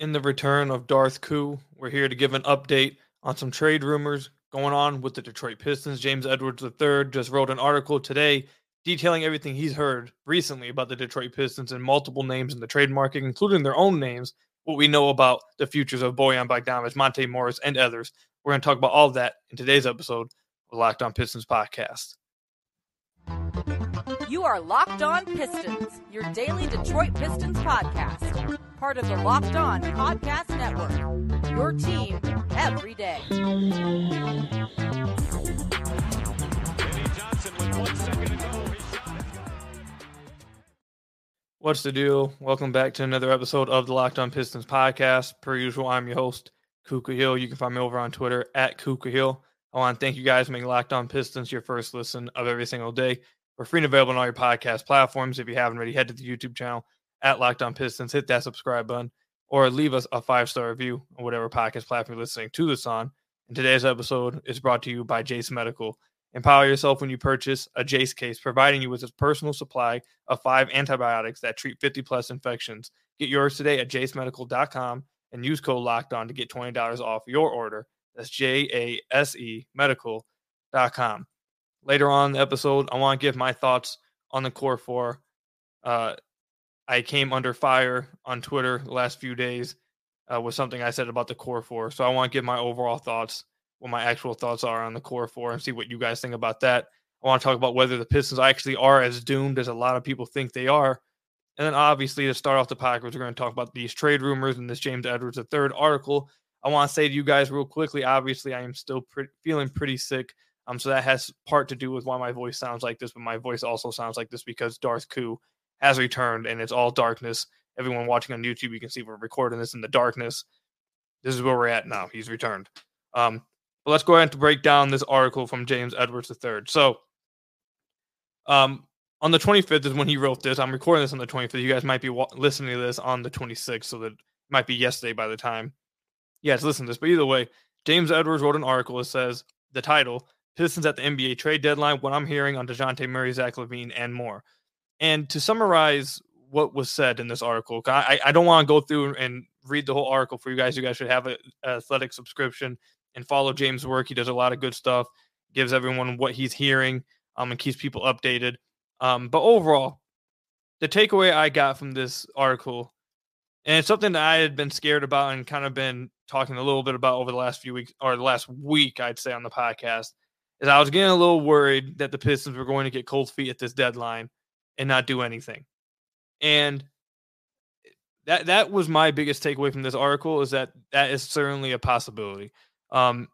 in the return of Darth Koo. We're here to give an update on some trade rumors going on with the Detroit Pistons. James Edwards III just wrote an article today detailing everything he's heard recently about the Detroit Pistons and multiple names in the trade market, including their own names, what we know about the futures of Bojan Bogdanovic, Monte Morris, and others. We're going to talk about all that in today's episode of Locked On Pistons podcast. You are Locked On Pistons, your daily Detroit Pistons podcast. Part of the Locked On Podcast Network. Your team every day. What's the deal? Welcome back to another episode of the Locked On Pistons podcast. Per usual, I'm your host, Kuka Hill. You can find me over on Twitter at Kuka Hill. I want to thank you guys for making Locked On Pistons your first listen of every single day. We're free and available on all your podcast platforms. If you haven't already, head to the YouTube channel at Locked On Pistons, hit that subscribe button, or leave us a five star review on whatever podcast platform you're listening to this on. And today's episode is brought to you by Jase Medical. Empower yourself when you purchase a Jase case, providing you with a personal supply of five antibiotics that treat 50 plus infections. Get yours today at jasemedical.com and use code locked on to get $20 off your order. That's J A S E medical.com later on in the episode, I want to give my thoughts on the core four. Uh, I came under fire on Twitter the last few days uh, with something I said about the core four. So I want to give my overall thoughts, what my actual thoughts are on the core four, and see what you guys think about that. I want to talk about whether the Pistons actually are as doomed as a lot of people think they are. And then obviously to start off the podcast, we're going to talk about these trade rumors and this James Edwards III article. I want to say to you guys real quickly, obviously I am still pre- feeling pretty sick um, so that has part to do with why my voice sounds like this, but my voice also sounds like this because Darth Koo has returned and it's all darkness. Everyone watching on YouTube, you can see we're recording this in the darkness. This is where we're at now. He's returned. Um, but let's go ahead and break down this article from James Edwards III. So, um, on the 25th is when he wrote this. I'm recording this on the 25th. You guys might be wa- listening to this on the 26th, so that might be yesterday by the time. Yes, listen to this. But either way, James Edwards wrote an article that says the title Pistons at the NBA trade deadline, what I'm hearing on DeJounte Murray, Zach LaVine, and more. And to summarize what was said in this article, I, I don't want to go through and read the whole article for you guys. You guys should have an athletic subscription and follow James' work. He does a lot of good stuff, gives everyone what he's hearing, um, and keeps people updated. Um, but overall, the takeaway I got from this article, and it's something that I had been scared about and kind of been talking a little bit about over the last few weeks or the last week, I'd say on the podcast, is I was getting a little worried that the Pistons were going to get cold feet at this deadline and not do anything. And that that was my biggest takeaway from this article is that that is certainly a possibility. Um,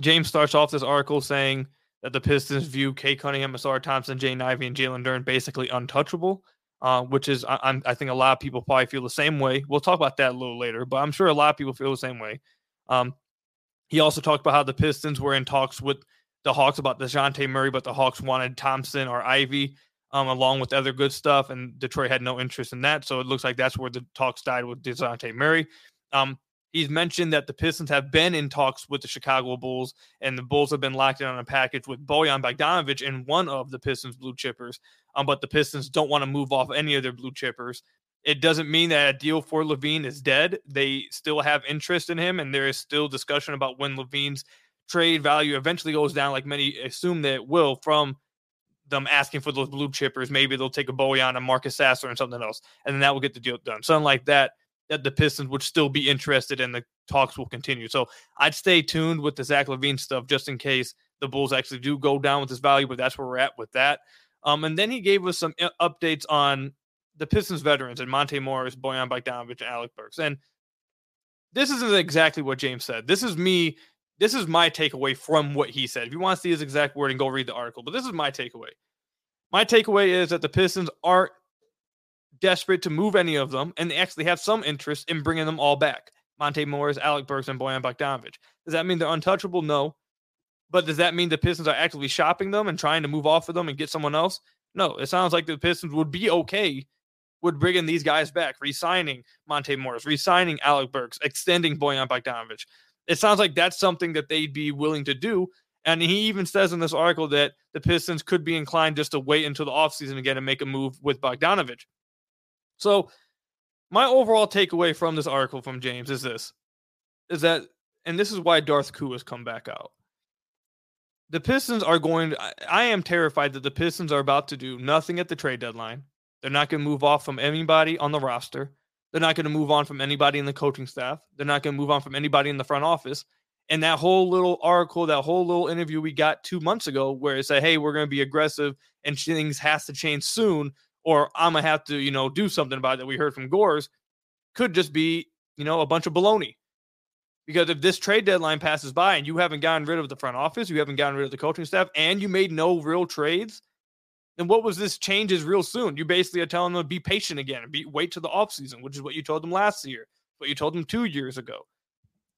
James starts off this article saying that the Pistons view Cade Cunningham, Ausar Thompson, Jaden Ivey, and Jalen Duren basically untouchable, uh, which is I, I, think a lot of people probably feel the same way. We'll talk about that a little later, but I'm sure a lot of people feel the same way. Um, he also talked about how the Pistons were in talks with the Hawks about DeJounte Murray, but the Hawks wanted Thompson or Ivey um, along with other good stuff, and Detroit had no interest in that. So it looks like that's where the talks died with DeJounte Murray. Um, he's mentioned that the Pistons have been in talks with the Chicago Bulls, and the Bulls have been locked in on a package with Bojan Bogdanovic and one of the Pistons blue chippers. Um, but the Pistons don't want to move off any of their blue chippers. It doesn't mean that a deal for LaVine is dead. They still have interest in him, and there is still discussion about when LaVine's trade value eventually goes down, like many assume that it will, from them asking for those blue chippers. Maybe they'll take a Bojan and Marcus Sasser and something else, and then that will get the deal done. Something like that, that the Pistons would still be interested and the talks will continue. So I'd stay tuned with the Zach LaVine stuff just in case the Bulls actually do go down with this value, but that's where we're at with that. Um, and then he gave us some uh, updates on the Pistons veterans and Monte Morris, Bojan Bogdanovic, and Alec Burks. And this isn't exactly what James said. This is me this is my takeaway from what he said. If you want to see his exact wording, go read the article. But this is my takeaway. My takeaway is that the Pistons aren't desperate to move any of them, and they actually have some interest in bringing them all back. Monte Morris, Alec Burks, and Bojan Bogdanovic. Does that mean they're untouchable? No. But does that mean the Pistons are actively shopping them and trying to move off of them and get someone else? No. It sounds like the Pistons would be okay with bringing these guys back, re-signing Monte Morris, re-signing Alec Burks, extending Bojan Bogdanovic it sounds like that's something that they'd be willing to do. And he even says in this article that the Pistons could be inclined just to wait until the offseason again and make a move with Bogdanovic. So my overall takeaway from this article from James is this is that and this is why Darth Koo has come back out. The Pistons are going to, I, I am terrified that the Pistons are about to do nothing at the trade deadline. They're not going to move off from anybody on the roster. They're not going to move on from anybody in the coaching staff. They're not going to move on from anybody in the front office. And that whole little article, that whole little interview we got two months ago, where it said, "Hey, we're going to be aggressive and things has to change soon, or I'm gonna have to, you know, do something about it." That we heard from Gores could just be, you know, a bunch of baloney. Because if this trade deadline passes by and you haven't gotten rid of the front office, you haven't gotten rid of the coaching staff, and you made no real trades, then what was this changes real soon? You basically are telling them to be patient again and be wait to the offseason, which is what you told them last year, what you told them two years ago.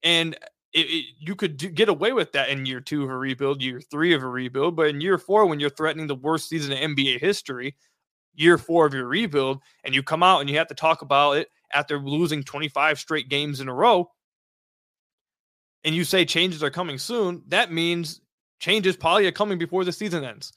And it, it, you could do, get away with that in year two of a rebuild, year three of a rebuild, but in year four, when you're threatening the worst season in NBA history, year four of your rebuild, and you come out and you have to talk about it after losing 25 straight games in a row, and you say changes are coming soon, that means changes probably are coming before the season ends.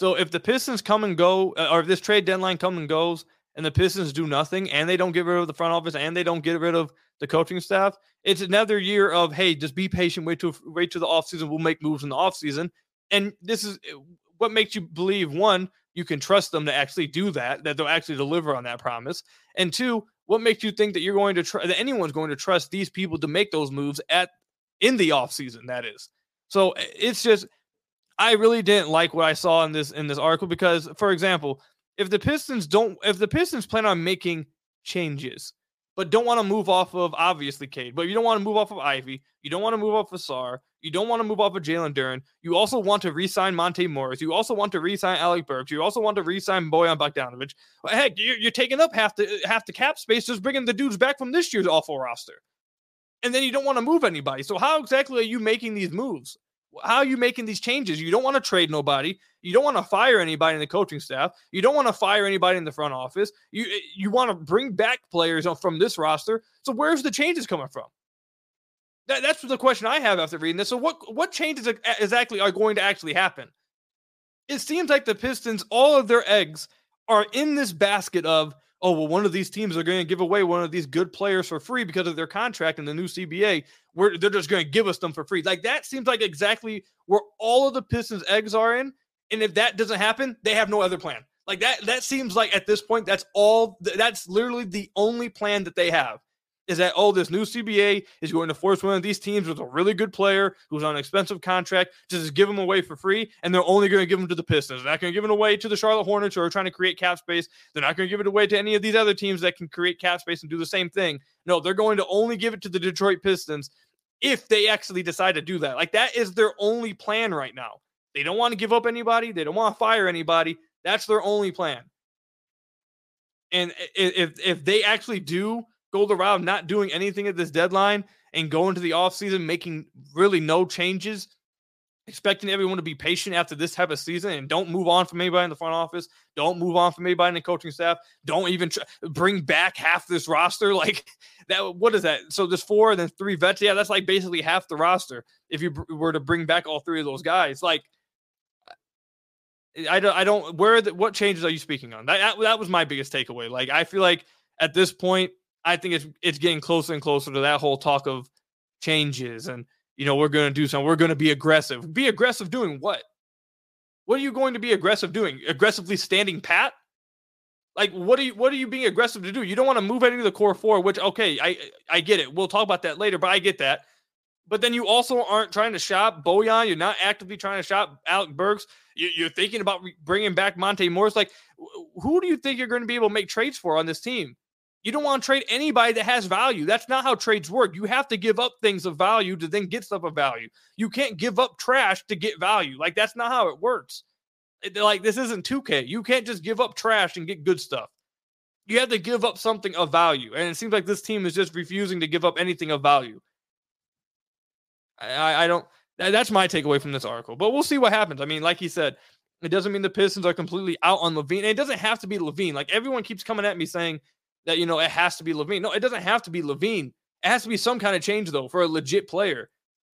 So if the Pistons come and go, uh, or if this trade deadline come and goes, and the Pistons do nothing, and they don't get rid of the front office, and they don't get rid of the coaching staff, it's another year of hey, just be patient, wait to wait to the offseason. We'll make moves in the offseason. And this is uh, what makes you believe one, you can trust them to actually do that, that they'll actually deliver on that promise. And two, what makes you think that you're going to try that anyone's going to trust these people to make those moves at in the offseason that is so it's just i really didn't like what i saw in this in this article because for example if the pistons don't if the pistons plan on making changes but don't want to move off of obviously Cade, but you don't want to move off of Ivey, You don't want to move off of Sarr. You don't want to move off of Jalen Duren. You also want to re-sign Monte Morris. You also want to re-sign Alec Burks. You also want to re-sign Bojan Bogdanovic. Heck, you're, you're taking up half the half the cap space just bringing the dudes back from this year's awful roster. And then you don't want to move anybody. So how exactly are you making these moves? How are you making these changes? You don't want to trade nobody. You don't want to fire anybody in the coaching staff. You don't want to fire anybody in the front office. You eh, you want to bring back players from this roster. So where's the changes coming from? That, that's the question I have after reading this. So what what changes exactly are going to actually happen? It seems like the Pistons, all of their eggs are in this basket of oh, well, one of these teams are going to give away one of these good players for free because of their contract in the new CBA. Where they're just going to give us them for free. Like that seems like exactly where all of the Pistons' eggs are in. And if that doesn't happen, they have no other plan. Like that, that seems like at this point, that's all. That's literally the only plan that they have is that oh, this new CBA is going to force one of these teams with a really good player who's on an expensive contract just give them away for free, and they're only going to give them to the Pistons. They're not going to give them away to the Charlotte Hornets who are trying to create cap space. They're not going to give it away to any of these other teams that can create cap space and do the same thing. No, they're going to only give it to the Detroit Pistons if they actually decide to do that. Like that is their only plan right now. They don't want to give up anybody. They don't want to fire anybody. That's their only plan. And if if they actually do go the route of not doing anything at this deadline and go into the offseason making really no changes, expecting everyone to be patient after this type of season and don't move on from anybody in the front office, don't move on from anybody in the coaching staff, don't even try, bring back half this roster. Like that, what is that? So there's four and then three vets. Yeah, that's like basically half the roster if you were to bring back all three of those guys. Like, I don't, I don't, where, the, what changes are you speaking on? That, that was my biggest takeaway. Like, I feel like at this point, I think it's it's getting closer and closer to that whole talk of changes and you know we're going to do something. We're going to be aggressive. Be aggressive doing what? What are you going to be aggressive doing? Aggressively standing pat? Like what are you what are you being aggressive to do? You don't want to move any of the core four, which okay, I I get it. We'll talk about that later, but I get that. But then you also aren't trying to shop Bojan. You're not actively trying to shop Alec Burks. You're thinking about bringing back Monte Morris. Like, who do you think you're going to be able to make trades for on this team? You don't want to trade anybody that has value. That's not how trades work. You have to give up things of value to then get stuff of value. You can't give up trash to get value. Like that's not how it works. It, like this isn't 2K. You can't just give up trash and get good stuff. You have to give up something of value. And it seems like this team is just refusing to give up anything of value. I, I don't that's my takeaway from this article. But we'll see what happens. I mean, like he said, it doesn't mean the Pistons are completely out on LaVine. And it doesn't have to be LaVine. Like everyone keeps coming at me saying that you know it has to be LaVine. No, it doesn't have to be LaVine. It has to be some kind of change though for a legit player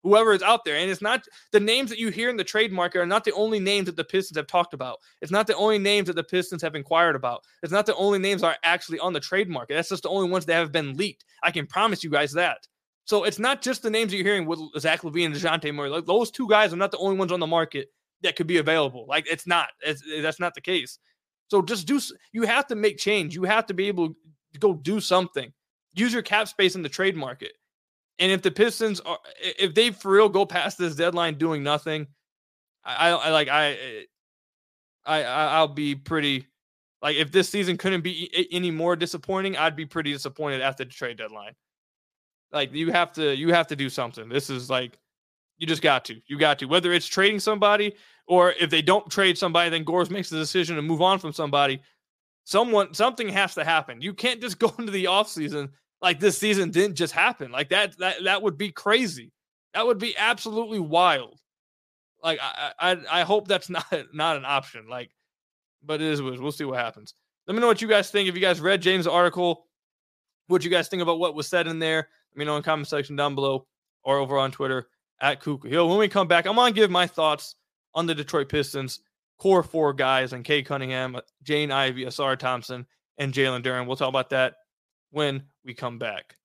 whoever is out there. And it's not the names that you hear in the trade market are not the only names that the Pistons have talked about. It's not the only names that the Pistons have inquired about. It's not the only names that are actually on the trade market. That's just the only ones that have been leaked. I can promise you guys that. So it's not just the names you're hearing with Zach LaVine and DeJounte Murray. Like those two guys are not the only ones on the market that could be available. Like it's not. It's, that's not the case. So just do. You have to make change. You have to be able go do something. Use your cap space in the trade market. And if the Pistons are, if they for real go past this deadline doing nothing, I, I like I, I I'll be pretty like if this season couldn't be any more disappointing, I'd be pretty disappointed after the trade deadline. Like you have to you have to do something. This is like you just got to. You got to. Whether it's trading somebody or if they don't trade somebody, then Gores makes the decision to move on from somebody. Someone something has to happen. You can't just go into the offseason like this season didn't just happen. Like that that that would be crazy. That would be absolutely wild. Like I I, I hope that's not not an option. Like, but it is we'll see what happens. Let me know what you guys think. If you guys read James' article, what you guys think about what was said in there. Let me know in the comment section down below or over on Twitter at Kuka Hill. When we come back, I'm gonna give my thoughts on the Detroit Pistons core four guys and Cade Cunningham, uh, Jane Ivey, Ausar Thompson, and Jalen Duren. We'll talk about that when we come back.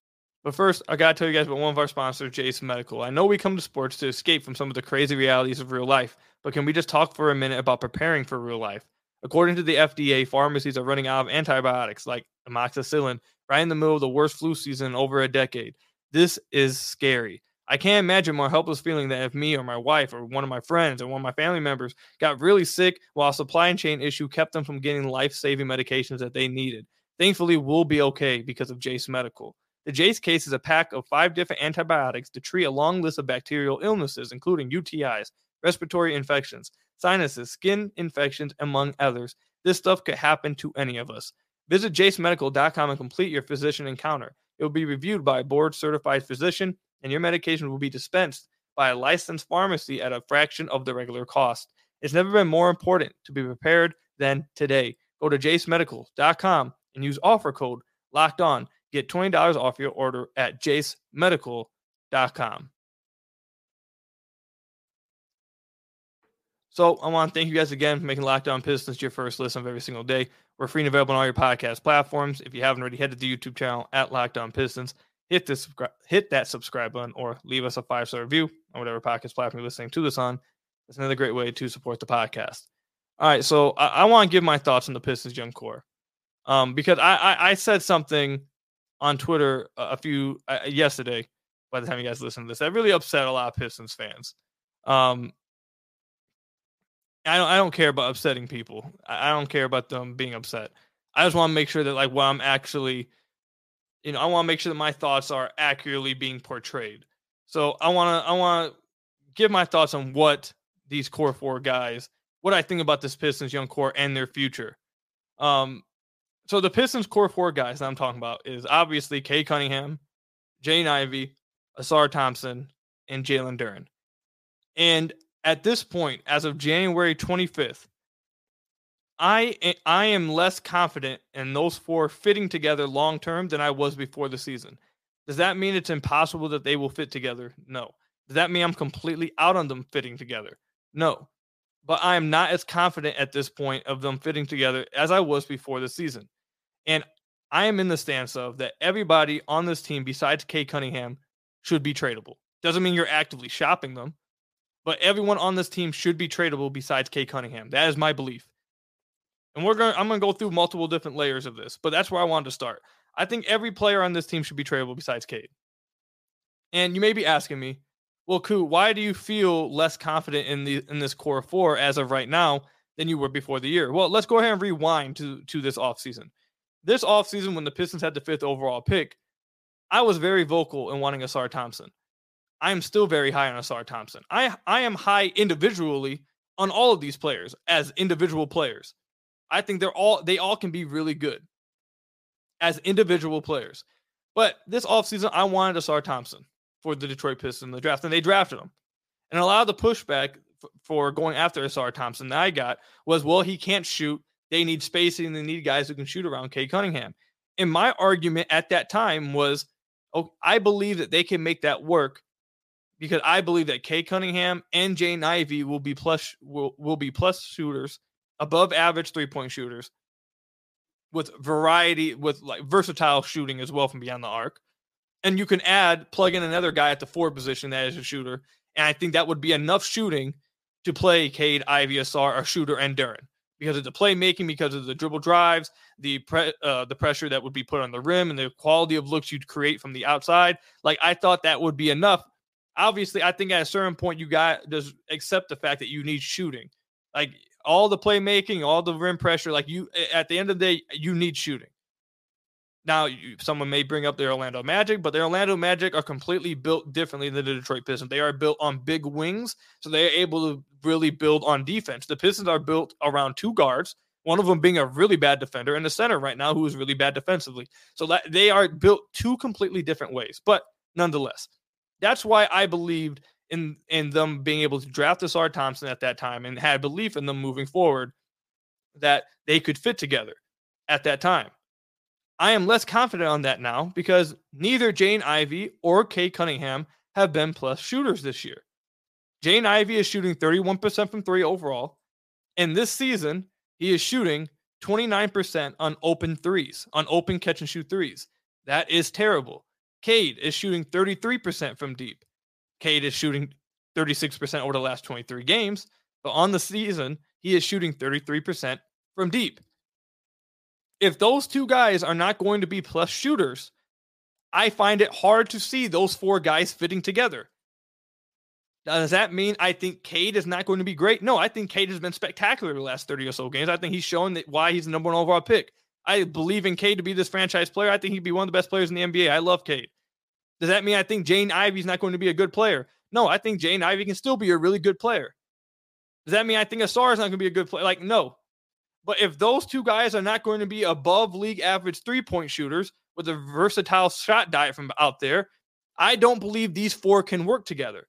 But first, I got to tell you guys about one of our sponsors, Jase Medical. I know we come to sports to escape from some of the crazy realities of real life, but can we just talk for a minute about preparing for real life? According to the FDA, pharmacies are running out of antibiotics like amoxicillin right in the middle of the worst flu season in over a decade. This is scary. I can't imagine more helpless feeling than if me or my wife or one of my friends or one of my family members got really sick while a supply chain issue kept them from getting life saving medications that they needed. Thankfully, we'll be okay because of Jase Medical. The Jase case is a pack of five different antibiotics to treat a long list of bacterial illnesses, including UTIs, respiratory infections, sinuses, skin infections, among others. This stuff could happen to any of us. Visit jasemedical.com and complete your physician encounter. It will be reviewed by a board certified physician, and your medication will be dispensed by a licensed pharmacy at a fraction of the regular cost. It's never been more important to be prepared than today. Go to jasemedical.com and use offer code locked on. Get $20 off your order at jasemedical.com. So I want to thank you guys again for making Locked On Pistons your first listen of every single day. We're free and available on all your podcast platforms. If you haven't already, head to the YouTube channel at Locked On Pistons. Hit this hit that subscribe button or leave us a five star review on whatever podcast platform you're listening to this on. It's another great way to support the podcast. All right, so I, I want to give my thoughts on the Pistons young core um, because I, I, I said something on Twitter a, few uh, yesterday. By the time you guys listen to this, that really upset a lot of Pistons fans. Um, I don't I don't care about upsetting people. I, don't care about them being upset. I just want to make sure that like what I'm actually, you know, I want to make sure that my thoughts are accurately being portrayed. So I want to I want to give my thoughts on what these core four guys, what I think about this Pistons young core and their future. Um, so the Pistons core four guys that I'm talking about is obviously Cade Cunningham, Jane Ivey, Ausar Thompson, and Jalen Duren. And at this point, as of January 25th, I eh, I am less confident in those four fitting together long term than I was before the season. Does that mean it's impossible that they will fit together? No. Does that mean I'm completely out on them fitting together? No. But I am not as confident at this point of them fitting together as I was before the season. And I am in the stance of that everybody on this team besides Cade Cunningham should be tradable. Doesn't mean you're actively shopping them, but everyone on this team should be tradable besides Cade Cunningham. That is my belief. And we're going I'm going to go through multiple different layers of this, but that's where I wanted to start. I think every player on this team should be tradable besides Cade. And you may be asking me, well, Koo, why do you feel less confident in the in this core four as of right now than you were before the year? Well, let's go ahead and rewind to to this offseason this offseason when the Pistons had the fifth overall pick, I was very vocal in wanting a Ausar Thompson. I am still very high on Ausar Thompson. I I am high individually on all of these players as individual players. I think they're all they all can be really good as individual players. But this offseason, I wanted Ausar Thompson for the Detroit Pistons in the draft, and they drafted him. And a lot of the pushback f- for going after Ausar Thompson that I got was, well, he can't shoot. They need spacing. They need guys who can shoot around Cade Cunningham. And my argument at that time was, oh, I believe that they can make that work because I believe that Cade Cunningham and Jaden Ivey will be plus will, will be plus shooters, above average three point shooters, with variety with like versatile shooting as well from beyond the arc. And you can add plug in another guy at the four position that is a shooter, and I think that would be enough shooting to play Cade, Ivey, Ausar, a shooter, and Duren because of the playmaking, because of the dribble drives, the pre- uh, the pressure that would be put on the rim, and the quality of looks you'd create from the outside. Like I thought that would be enough. Obviously, I think at a certain point you got just accept the fact that you need shooting. Like all the playmaking, all the rim pressure, like you at the end of the day, you need shooting. Now, you, someone may bring up the Orlando Magic, but the Orlando Magic are completely built differently than the Detroit Pistons. They are built on big wings, so they are able to really build on defense. The Pistons are built around two guards, one of them being a really bad defender, and the center right now who is really bad defensively. So that they are built two completely different ways. But nonetheless, that's why I believed in in them being able to draft Ausar Thompson at that time and had belief in them moving forward that they could fit together at that time. I am less confident on that now because neither Jane Ivey or Cade Cunningham have been plus shooters this year. Jane Ivey is shooting 31% from three overall. And this season, he is shooting 29% on open threes, on open catch and shoot threes. That is terrible. Cade is shooting 33% from deep. Cade is shooting 36% over the last 23 games. But on the season, he is shooting 33% from deep if those two guys are not going to be plus shooters, I find it hard to see those four guys fitting together. Does that mean I think Cade is not going to be great? No, I think Cade has been spectacular the last 30 or so games. I think he's shown that why he's the number one overall pick. I believe in Cade to be this franchise player. I think he'd be one of the best players in the NBA. I love Cade. Does that mean I think Jane Ivey's not going to be a good player? No, I think Jane Ivey can still be a really good player. Does that mean I think Ausar is not going to be a good player? Like, no. But if those two guys are not going to be above league average three point shooters with a versatile shot diet from out there, I don't believe these four can work together.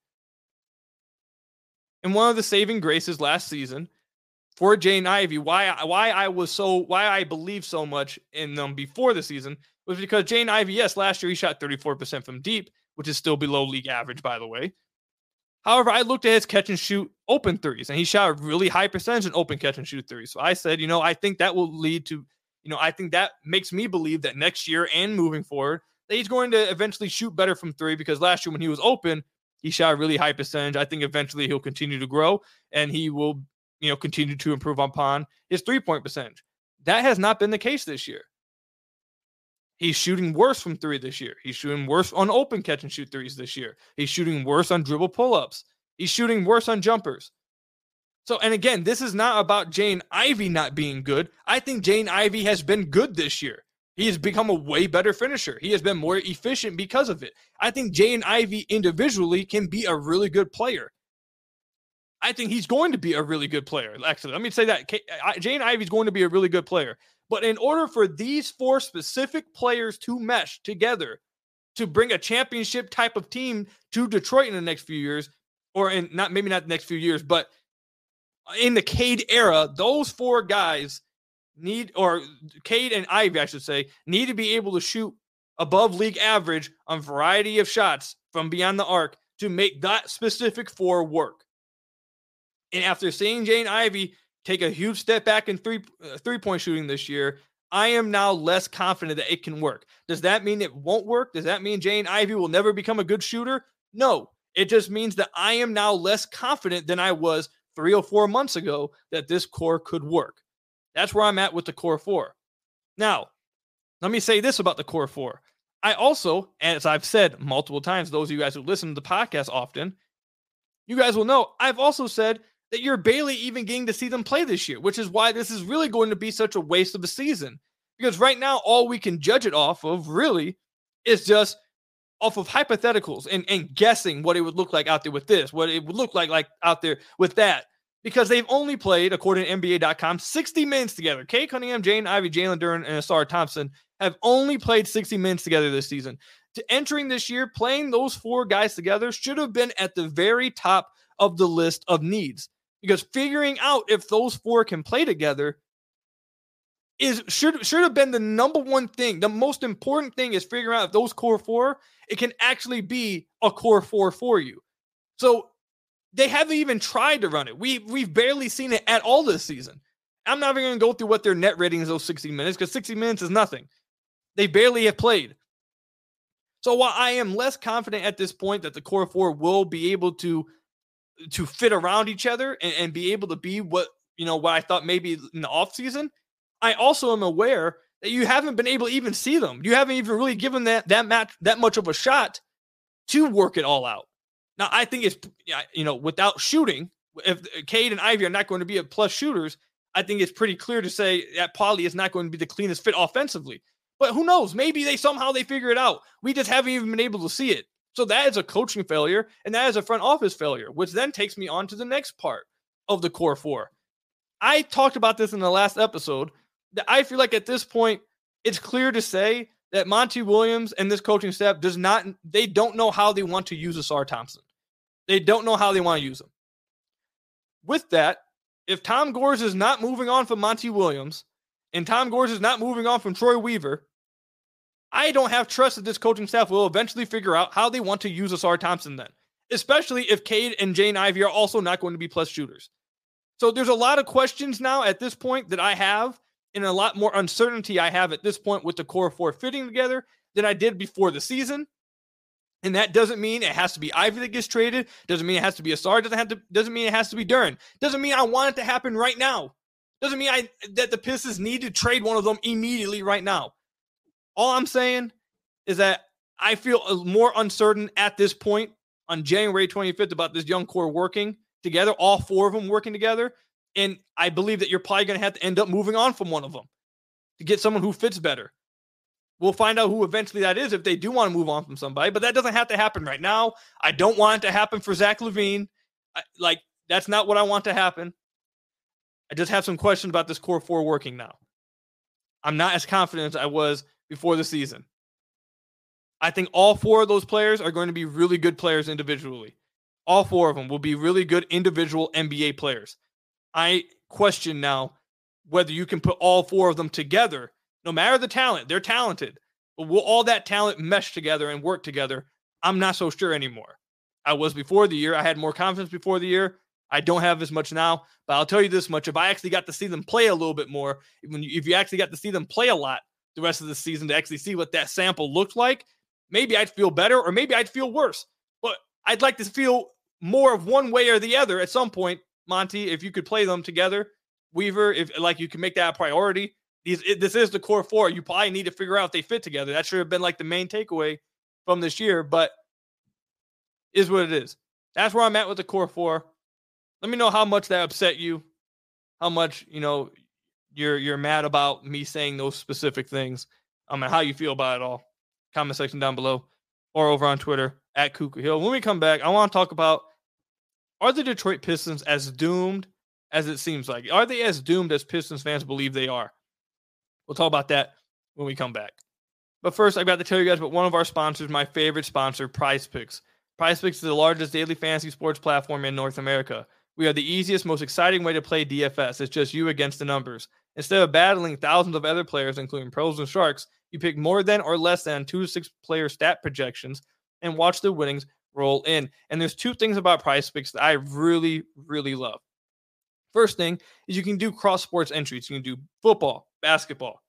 And one of the saving graces last season for Jane Ivey, why why I was so why I believe so much in them before the season was because Jane Ivey, yes, last year he shot 34% from deep, which is still below league average, by the way. However, I looked at his catch and shoot open threes, and he shot a really high percentage in open catch and shoot threes. So I said, you know, I think that will lead to, you know, I think that makes me believe that next year and moving forward, that he's going to eventually shoot better from three because last year when he was open, he shot a really high percentage. I think eventually he'll continue to grow and he will, you know, continue to improve upon his three point percentage. That has not been the case this year. He's shooting worse from three this year. He's shooting worse on open catch and shoot threes this year. He's shooting worse on dribble pull ups. He's shooting worse on jumpers. So, and again, this is not about Jane Ivey not being good. I think Jane Ivey has been good this year. He has become a way better finisher. He has been more efficient because of it. I think Jaden Ivey individually can be a really good player. I think he's going to be a really good player. Actually, let me say that Jane Ivey is going to be a really good player. But in order for these four specific players to mesh together to bring a championship type of team to Detroit in the next few years, or in not maybe not the next few years, but in the Cade era, those four guys need, or Cade and Ivey, I should say, need to be able to shoot above league average on variety of shots from beyond the arc to make that specific four work. And after seeing Jane Ivey take a huge step back in three uh, three point shooting this year. I am now less confident that it can work. Does that mean it won't work? Does that mean Jane Ivey will never become a good shooter? No. It just means that I am now less confident than I was three or four months ago that this core could work. That's where I'm at with the core four. Now, let me say this about the core four. I also, as I've said multiple times, those of you guys who listen to the podcast often, you guys will know I've also said that you're barely even getting to see them play this year, which is why this is really going to be such a waste of a season. Because right now, all we can judge it off of really is just off of hypotheticals and, and guessing what it would look like out there with this, what it would look like like out there with that. Because they've only played, according to NBA.com, 60 minutes together. Cade Cunningham, Jaden Ivey, Jalen Duren, and Ausar Thompson have only played 60 minutes together this season. To entering this year, playing those four guys together should have been at the very top of the list of needs because figuring out if those four can play together is should should have been the number one thing. The most important thing is figuring out if those core four it can actually be a core four for you. So they haven't even tried to run it. We we've barely seen it at all this season. I'm not even going to go through what their net rating is those 60 minutes because 60 minutes is nothing. They barely have played. So while I am less confident at this point that the core four will be able to to fit around each other and, and be able to be what you know what I thought maybe in the offseason, I also am aware that you haven't been able to even see them. You haven't even really given that that match that much of a shot to work it all out. Now I think it's you know without shooting, if uh, Cade and Ivey are not going to be a plus shooters, I think it's pretty clear to say that Polley is not going to be the cleanest fit offensively. But who knows? Maybe they somehow they figure it out. We just haven't even been able to see it. So that is a coaching failure, and that is a front office failure, which then takes me on to the next part of the core four. I talked about this in the last episode. That I feel like at this point, it's clear to say that Monty Williams and this coaching staff does not they don't know how they want to use Ausar Thompson. They don't know how they want to use him. With that, if Tom Gores is not moving on from Monty Williams and Tom Gores is not moving on from Troy Weaver, I don't have trust that this coaching staff will eventually figure out how they want to use Ausar Thompson then, especially if Cade and Jane Ivey are also not going to be plus shooters. So there's a lot of questions now at this point that I have, and a lot more uncertainty I have at this point with the core four fitting together than I did before the season. And that doesn't mean it has to be Ivey that gets traded. Doesn't mean it has to be Ausar. Doesn't have to. Doesn't mean it has to be Duren. Doesn't mean I want it to happen right now. Doesn't mean I that the Pistons need to trade one of them immediately right now. All I'm saying is that I feel uh, more uncertain at this point on January 25th about this young core working together, all four of them working together. And I believe that you're probably going to have to end up moving on from one of them to get someone who fits better. We'll find out who eventually that is if they do want to move on from somebody, but that doesn't have to happen right now. I don't want it to happen for Zach LaVine. I, like, that's not what I want to happen. I just have some questions about this core four working now. I'm not as confident as I was before the season. I think all four of those players are going to be really good players individually. All four of them will be really good individual NBA players. I question now whether you can put all four of them together no matter the talent, they're talented. But will all that talent mesh together and work together? I'm not so sure anymore. I was before the year. I had more confidence before the year. I don't have as much now, but I'll tell you this much: if I actually got to see them play a little bit more, if you actually got to see them play a lot the rest of the season to actually see what that sample looked like, maybe I'd feel better, or maybe I'd feel worse. But I'd like to feel more of one way or the other at some point, Monty. If you could play them together, Weaver, if like you can make that a priority, these it, this is the core four. You probably need to figure out if they fit together. That should have been like the main takeaway from this year, but is what it is. That's where I'm at with the core four. Let me know how much that upset you, how much you know you're you're mad about me saying those specific things. Um, I mean, how you feel about it all. Comment section down below, or over on Twitter at Kuka Hill. When we come back, I want to talk about are the Detroit Pistons as doomed as it seems like? Are they as doomed as Pistons fans believe they are? We'll talk about that when we come back. But first, I've got to tell you guys about one of our sponsors, my favorite sponsor, Prize Picks. Prize Picks is the largest daily fantasy sports platform in North America. We are the easiest, most exciting way to play DFS. It's just you against the numbers. Instead of battling thousands of other players, including pros and sharks, you pick more than or less than two to six player stat projections and watch the winnings roll in. And there's two things about Prize Picks that I really, really love. First thing is you can do cross sports entries. You can do football, basketball,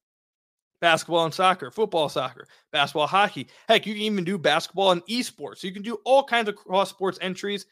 basketball and soccer, football, soccer, basketball, hockey. Heck, you can even do basketball and esports. So you can do all kinds of cross sports entries.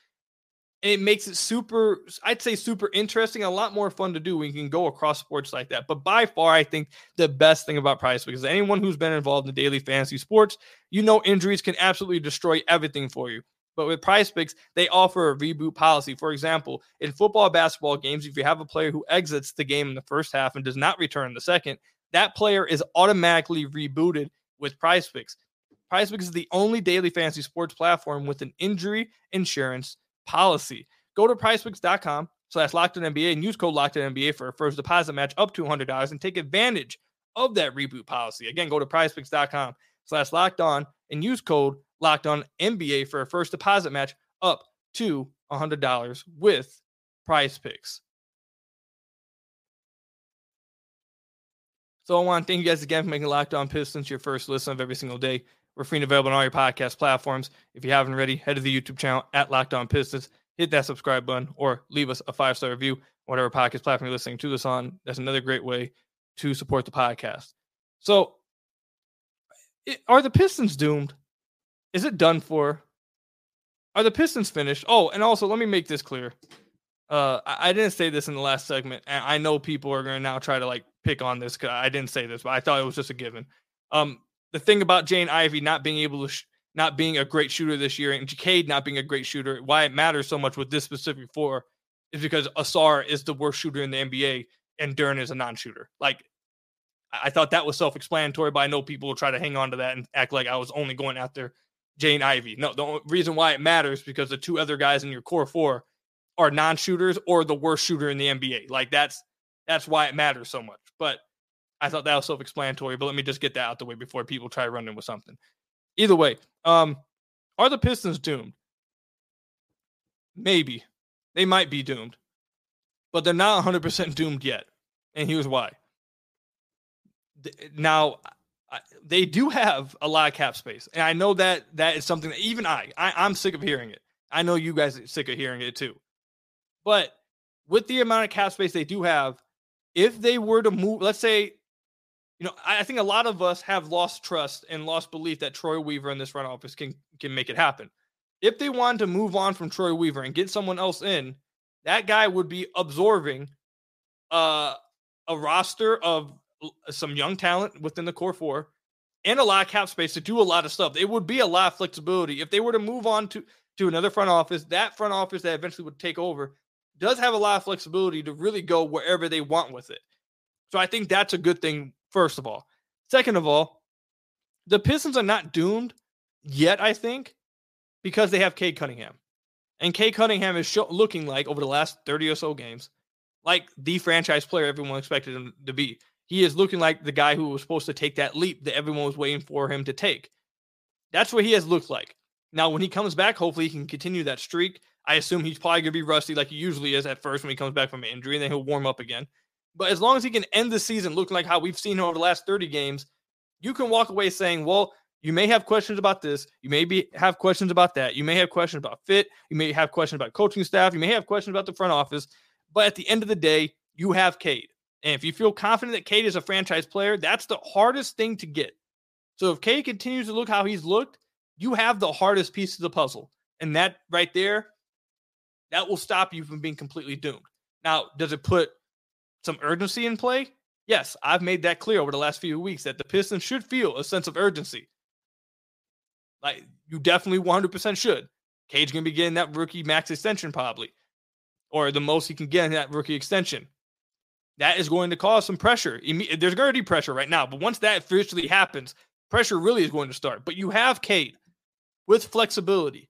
And it makes it super, I'd say super interesting, a lot more fun to do when you can go across sports like that. But by far, I think the best thing about Prize because anyone who's been involved in daily fantasy sports, you know injuries can absolutely destroy everything for you. But with prize picks, they offer a reboot policy. For example, in football basketball games, if you have a player who exits the game in the first half and does not return in the second, that player is automatically rebooted with prize picks. Prize picks is the only daily fantasy sports platform with an injury insurance policy. Go to prizepicks.com slash locked on NBA and use code locked NBA for a first deposit match up to $100 and take advantage of that reboot policy. Again, go to prizepicks.com slash locked on and use code locked on NBA for a first deposit match up to $100 with prize picks. So I want to thank you guys again for making Locked On Pistons your first listen of every single day. We're free and available on all your podcast platforms. If you haven't already, head to the YouTube channel at Locked On Pistons, hit that subscribe button, or leave us a five star review, whatever podcast platform you're listening to this on. That's another great way to support the podcast. So, are the Pistons doomed? Is it done for? Are the Pistons finished? Oh, and also let me make this clear. Uh, I, didn't say this in the last segment, and I know people are going to now try to like pick on this because I didn't say this, but I thought it was just a given. Um, the thing about Jane Ivey not being able to, sh- not being a great shooter this year, and Cade not being a great shooter, why it matters so much with this specific four is because Ausar is the worst shooter in the NBA and Duren is a non-shooter. Like, I thought that was self-explanatory, but I know people will try to hang on to that and act like I was only going after Jane Ivey. No, the reason why it matters because the two other guys in your core four are non-shooters or the worst shooter in the NBA. Like that's that's why it matters so much. But I thought that was self-explanatory, but let me just get that out the way before people try running with something. Either way, um, are the Pistons doomed? Maybe. They might be doomed. But they're not 100% doomed yet. And here's why. Now, they do have a lot of cap space. And I know that that is something that even I, I I'm sick of hearing it. I know you guys are sick of hearing it too. But with the amount of cap space they do have, if they were to move, let's say you know, I think a lot of us have lost trust and lost belief that Troy Weaver in this front office can can make it happen. If they wanted to move on from Troy Weaver and get someone else in, that guy would be absorbing uh, a roster of some young talent within the core four and a lot of cap space to do a lot of stuff. It would be a lot of flexibility if they were to move on to to another front office. That front office that eventually would take over does have a lot of flexibility to really go wherever they want with it. So I think that's a good thing first of all. Second of all, the Pistons are not doomed yet, I think, because they have Cade Cunningham. And Cade Cunningham is show, looking like, over the last 30 or so games, like the franchise player everyone expected him to be. He is looking like the guy who was supposed to take that leap that everyone was waiting for him to take. That's what he has looked like. Now, when he comes back, hopefully he can continue that streak. I assume he's probably going to be rusty like he usually is at first when he comes back from injury, and then he'll warm up again. But as long as he can end the season looking like how we've seen him over the last 30 games, you can walk away saying, well, you may have questions about this. You may be, have questions about that. You may have questions about fit. You may have questions about coaching staff. You may have questions about the front office. But at the end of the day, you have Cade. And if you feel confident that Cade is a franchise player, that's the hardest thing to get. So if Cade continues to look how he's looked, you have the hardest piece of the puzzle. And that right there, that will stop you from being completely doomed. Now, does it put some urgency in play? Yes, I've made that clear over the last few weeks that the Pistons should feel a sense of urgency. Like you definitely 100% should. Cade gonna be getting that rookie max extension probably, or the most he can get in that rookie extension. That is going to cause some pressure. There's going to be pressure right now, but once that officially happens, pressure really is going to start. But you have Cade with flexibility.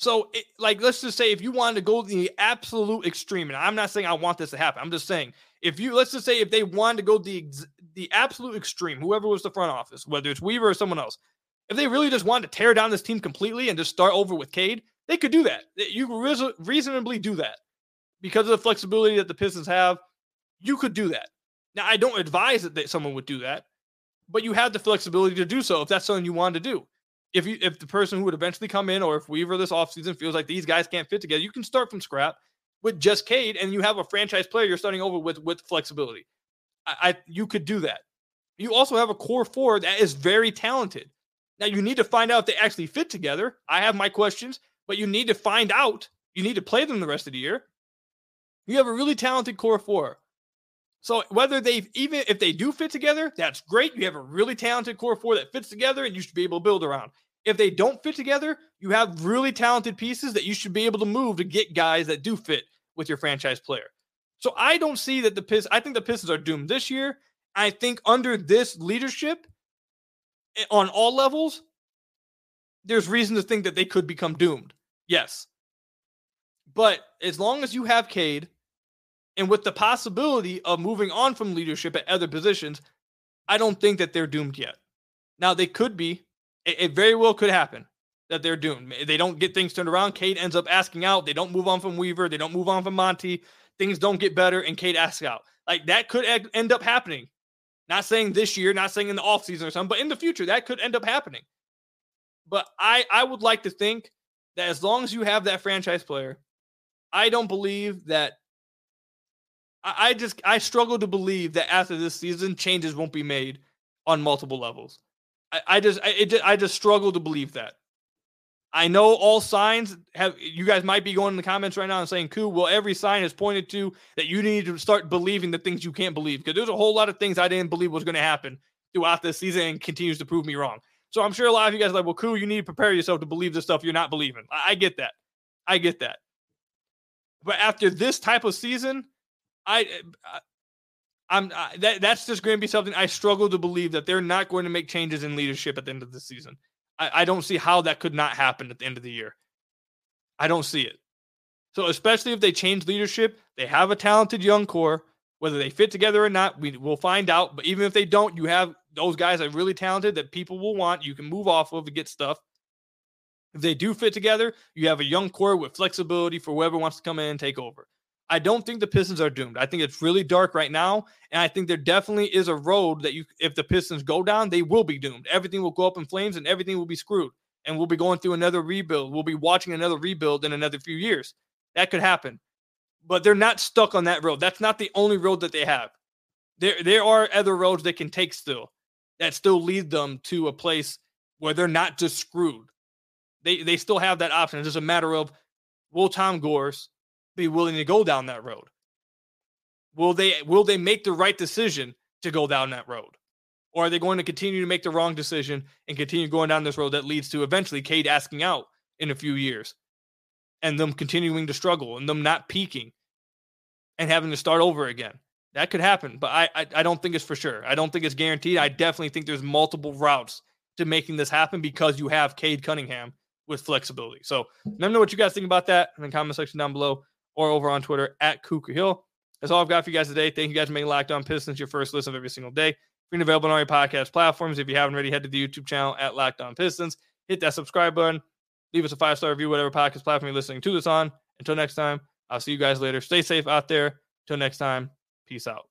So, it, like, let's just say if you wanted to go the absolute extreme, and I'm not saying I want this to happen. I'm just saying if you let's just say if they wanted to go the the absolute extreme, whoever was the front office, whether it's Weaver or someone else, if they really just wanted to tear down this team completely and just start over with Cade, they could do that. You could reasonably do that because of the flexibility that the Pistons have. You could do that. Now, I don't advise that someone would do that, but you have the flexibility to do so if that's something you wanted to do if you if the person who would eventually come in or if Weaver this offseason feels like these guys can't fit together, you can start from scrap with just Cade and you have a franchise player you're starting over with with flexibility. I, I you could do that. You also have a core four that is very talented. Now you need to find out if they actually fit together. I have my questions, but you need to find out. You need to play them the rest of the year. You have a really talented core four. So whether they even if they do fit together, that's great. You have a really talented core four that fits together and you should be able to build around. If they don't fit together, you have really talented pieces that you should be able to move to get guys that do fit with your franchise player. So I don't see that the Pistons, I think the Pistons are doomed this year. I think under this leadership eh, on all levels, there's reason to think that they could become doomed. Yes. But as long as you have Cade and with the possibility of moving on from leadership at other positions, I don't think that they're doomed yet. Now, they could be. It, it very well could happen that they're doomed. They don't get things turned around. Cade ends up asking out. They don't move on from Weaver. They don't move on from Monty. Things don't get better, and Cade asks out. Like that could end up happening. Not saying this year, not saying in the offseason or something, but in the future, that could end up happening. But I I would like to think that as long as you have that franchise player, I don't believe that. I, just I struggle to believe that after this season changes won't be made on multiple levels. I, I just I, it, I just struggle to believe that. I know all signs have you guys might be going in the comments right now and saying, "Cool, well, every sign is pointed to that you need to start believing the things you can't believe." Because there's a whole lot of things I didn't believe was going to happen throughout this season and continues to prove me wrong. So I'm sure a lot of you guys are like, well, cool, you need to prepare yourself to believe the stuff you're not believing. I, I get that. I get that. But after this type of season, I, eh, I I'm I, that that's just going to be something I struggle to believe that they're not going to make changes in leadership at the end of the season. I, I don't see how that could not happen at the end of the year. I don't see it. So especially if they change leadership, they have a talented young core. Whether they fit together or not, we will find out. But even if they don't, you have those guys are really talented that people will want. You can move off of to get stuff. If they do fit together, you have a young core with flexibility for whoever wants to come in and take over. I don't think the Pistons are doomed. I think it's really dark right now, and I think there definitely is a road that you, if the Pistons go down, they will be doomed. Everything will go up in flames, and everything will be screwed, and we'll be going through another rebuild. We'll be watching another rebuild in another few years. That could happen, but they're not stuck on that road. That's not the only road that they have. There, there are other roads they can take still that still lead them to a place where they're not just screwed. They they still have that option. It's just a matter of will Tom Gores be willing to go down that road? Will they will they make the right decision to go down that road? Or are they going to continue to make the wrong decision and continue going down this road that leads to eventually Cade asking out in a few years and them continuing to struggle and them not peaking and having to start over again? That could happen, but I, I, I don't think it's for sure. I don't think it's guaranteed. I definitely think there's multiple routes to making this happen because you have Cade Cunningham with flexibility. So let me know what you guys think about that in the comment section down below or over on Twitter at Kuka Hill. That's all I've got for you guys today. Thank you guys for making Locked On Pistons your first listen of every single day. Free and available on all your podcast platforms. If you haven't already, head to the YouTube channel at Locked On Pistons. Hit that subscribe button. Leave us a five star review, whatever podcast platform you're listening to this on. Until next time, I'll see you guys later. Stay safe out there. Until next time, peace out.